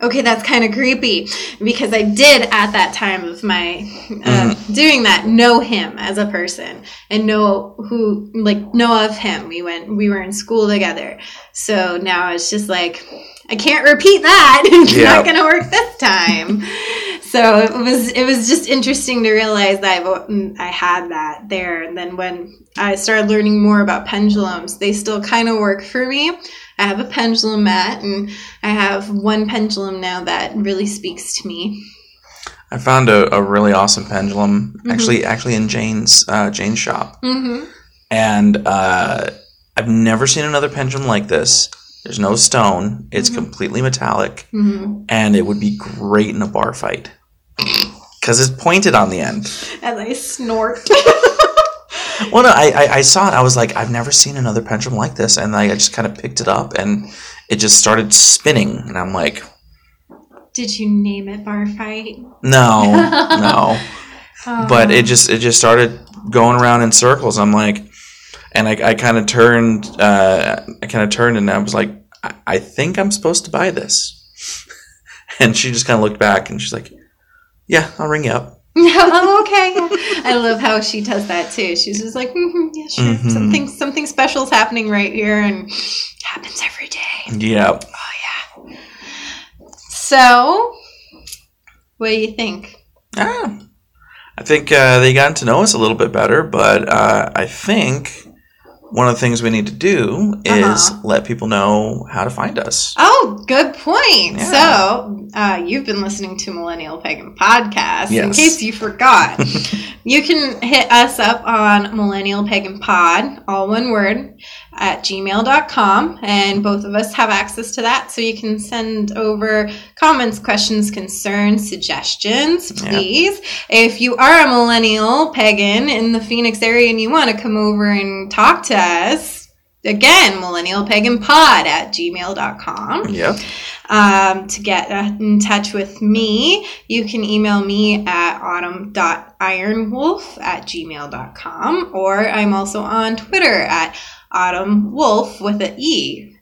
okay, that's kind of creepy because I did at that time of my uh, doing that know him as a person and know who like know of him. We went, we were in school together, so now it's just like I can't repeat that. it's Yeah. not going to work this time. so it was it was just interesting to realize that I've, I had that there, and then when I started learning more about pendulums, they still kind of work for me. I have a pendulum mat, and I have one pendulum now that really speaks to me. I found a, a really awesome pendulum Mhm. actually actually in Jane's uh, Jane's shop, Mm-hmm. and uh, I've never seen another pendulum like this. There's no stone. It's Mhm. completely metallic, Mm-hmm. and it would be great in a bar fight because it's pointed on the end. As I snort. well, no, I, I I saw it. I was like, I've never seen another pendulum like this, and I just kind of picked it up, and it just started spinning, and I'm like, Did you name it bar fight? no, no. but it just it just started going around in circles. I'm like, and I, I kind of turned, uh, I kind of turned, and I was like, I, I think I'm supposed to buy this. And she just kind of looked back, and she's like, Yeah, I'll ring you up. oh, okay. I love how she does that too. She's just like, mm yeah, sure. Mhm. Something, something special's happening right here, and happens every day. Yeah. Oh yeah. So, what do you think? Ah, I think uh, they got to know us a little bit better, but uh, I think one of the things we need to do is Uh-huh. let people know how to find us. Oh, good point. Yeah. So, uh, you've been listening to Millennial Pagan Podcast. In case you forgot, you can hit us up on Millennial Pagan Pod, all one word, at gmail.com. And both of us have access to that. So you can send over comments, questions, concerns, suggestions, Yeah. please. If you are a millennial pagan in the Phoenix area and you want to come over and talk to us, again, millennial pagan pod at gmail.com. Yep. Um, to get uh, in touch with me, you can email me at autumn.ironwolf at gmail.com or I'm also on Twitter at autumnwolf with an E.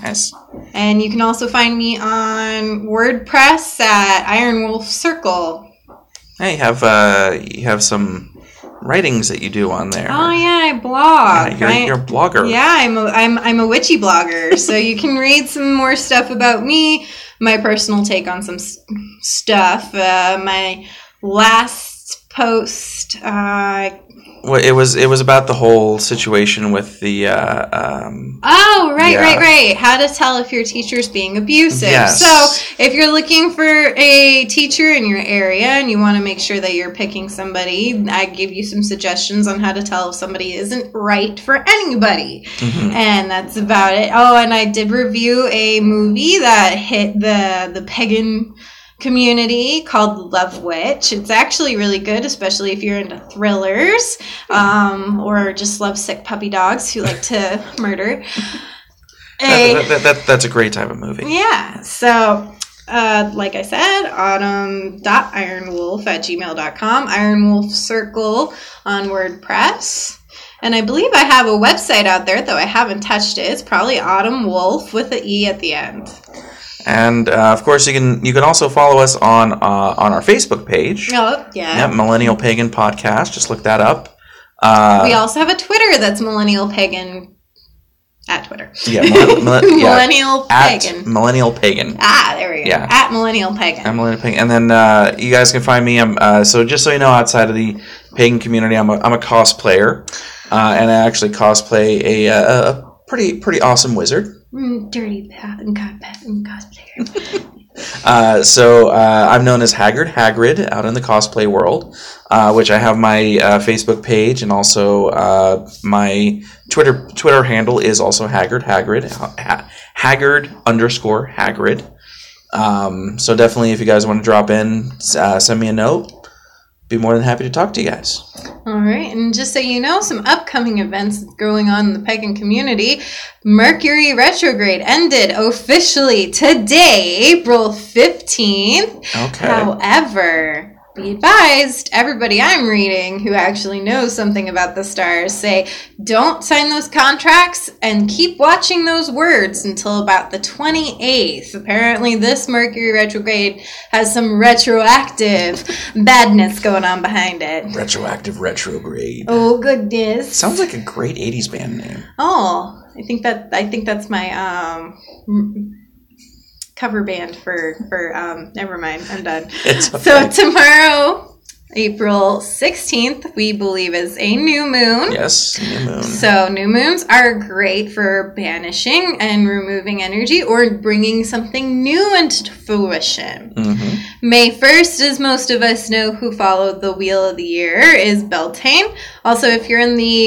Nice. And you can also find me on WordPress at Iron Wolf Circle. Hey, you have uh, you have some writings that you do on there. Oh yeah, I blog. Yeah, you're, you're, a blogger. Yeah, I'm a, I'm I'm a witchy blogger, so you can read some more stuff about me, my personal take on some s- stuff. Uh, my last post, uh, it was it was about the whole situation with the uh, um, oh right, Yeah. right, right, how to tell if your teacher's being abusive. Yes. So if you're looking for a teacher in your area and you want to make sure that you're picking somebody, I give you some suggestions on how to tell if somebody isn't right for anybody. mhm. and that's about it. Oh, and I did review a movie that hit the the pagan community called Love Witch. It's actually really good, especially if you're into thrillers um, or just love sick puppy dogs who like to murder. A- that, that, that, that's a great type of movie. yeah. So, uh, like I said, autumn.ironwolf at gmail.com, Ironwolf Circle on WordPress. And I believe I have a website out there, though I haven't touched it. It's probably Autumn Wolf with an E at the end. And uh, of course, you can you can also follow us on uh, on our Facebook page. Oh, yeah. Yep, Millennial Pagan Podcast. Just look that up. Uh, We also have a Twitter that's Millennial Pagan at Twitter. yeah, millenn- millenn- yeah, Millennial at Pagan. Millennial Pagan. Ah, there we go. Yeah. At Millennial Pagan. I'm Millennial Pagan, and then uh, you guys can find me. I'm uh, so just so you know, outside of the pagan community, I'm a, I'm a cosplayer, uh, and I actually cosplay a, a, a pretty pretty awesome wizard. Mm, dirty pat and god pat and cosplayer. Uh, so uh, I'm known as Haggard Hagrid out in the cosplay world, uh, which I have my uh, Facebook page and also uh, my Twitter Twitter handle is also Haggard Hagrid ha- Haggard underscore Hagrid. Um, so definitely, if you guys want to drop in, uh, send me a note. Be more than happy to talk to you guys. All right, and just so you know, some upcoming events going on in the pagan community. Mercury retrograde ended officially today, April 15th. Okay. However, be advised, everybody I'm reading who actually knows something about the stars say don't sign those contracts and keep watching those words until about the 28th. Apparently, this Mercury retrograde has some retroactive badness going on behind it. Retroactive retrograde. Oh goodness! Sounds like a great '80s band name. Oh, I think that I think that's my um cover band for for um. Never mind, I'm done. It's So tomorrow, April 16th, we believe is a new moon. yes, new moon. So new moons are great for banishing and removing energy or bringing something new into fruition. hmm May 1st, as most of us know who followed the Wheel of the Year, is Beltane. Also, if you're in the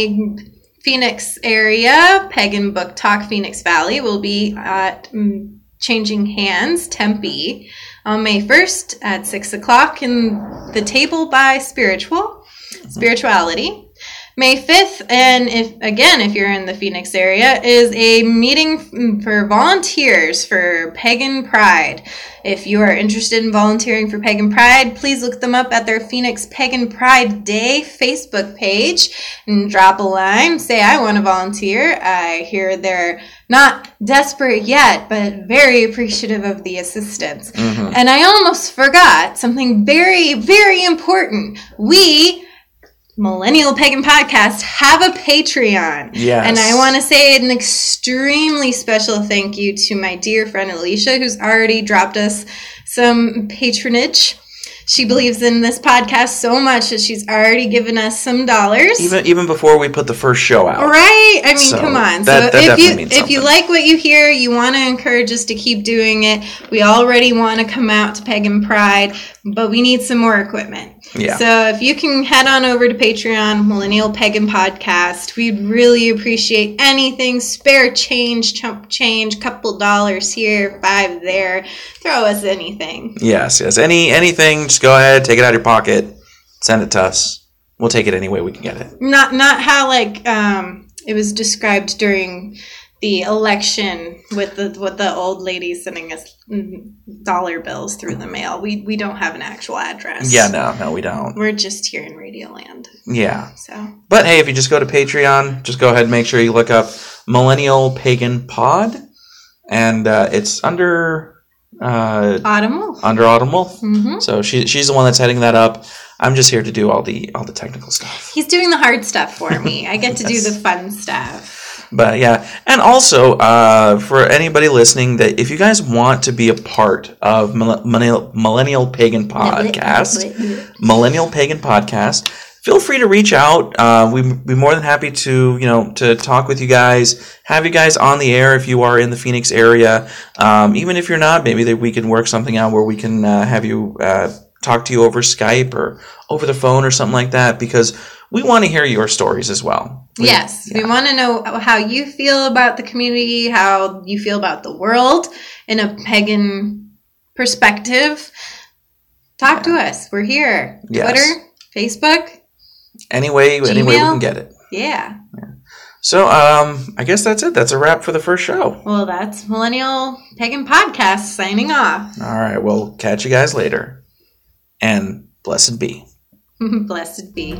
Phoenix area, Pagan Book Talk Phoenix Valley will be at mm, Changing Hands, Tempe, on May 1st at 6 o'clock in the Table by Spiritual, Spirituality. May 5th, and if again, if you're in the Phoenix area, is a meeting for volunteers for Pagan Pride. If you are interested in volunteering for Pagan Pride, please look them up at their Phoenix Pagan Pride Day Facebook page and drop a line. Say, I want to volunteer. I hear they're not desperate yet, but very appreciative of the assistance. Mhm. And I almost forgot something very, very important. We, Millennial Pagan Podcast, have a Patreon. Yes. And I want to say an extremely special thank you to my dear friend Alicia, who's already dropped us some patronage. She believes in this podcast so much that she's already given us some dollars. even even before we put the first show out. Right? I mean, So, come on. that- that so if you if you like what you hear, you want to encourage us to keep doing it. We already want to come out to Pagan Pride, but we need some more equipment. Yeah. So if you can head on over to Patreon, Millennial Pagan Podcast, we'd really appreciate anything. Spare change, chump change, couple dollars here, five there. Throw us anything. Yes, yes. Any anything, just go ahead, take it out of your pocket, send it to us. We'll take it any way we can get it. Not not how like um it was described during the election with the with the old lady sending us dollar bills through the mail. We we don't have an actual address. Yeah, no, no, we don't. We're just here in Radioland. Yeah. So But hey, if you just go to Patreon, just go ahead and make sure you look up Millennial Pagan Pod. And uh, it's under uh, Autumn. under Autumn hmm So she, she's the one that's heading that up. I'm just here to do all the all the technical stuff. He's doing the hard stuff for me. I get to do the fun stuff. But yeah, and also uh, for anybody listening, that if you guys want to be a part of Millennial, Millennial Pagan Podcast, Millennial Pagan Podcast, feel free to reach out. Uh, we'd be more than happy to you know to talk with you guys, have you guys on the air if you are in the Phoenix area. Um, even if you're not, maybe that we can work something out where we can uh, have you uh, talk to you over Skype or over the phone or something like that because we want to hear your stories as well. We- Yes, we want to know how you feel about the community, how you feel about the world in a pagan perspective. Talk to us. We're here. Yes. Twitter, Facebook. Any way, any way we can get it. Yeah. So, um, I guess that's it. That's a wrap for the first show. Well, that's Millennial Pagan Podcast signing off. All right, we'll catch you guys later. And blessed be. Blessed be.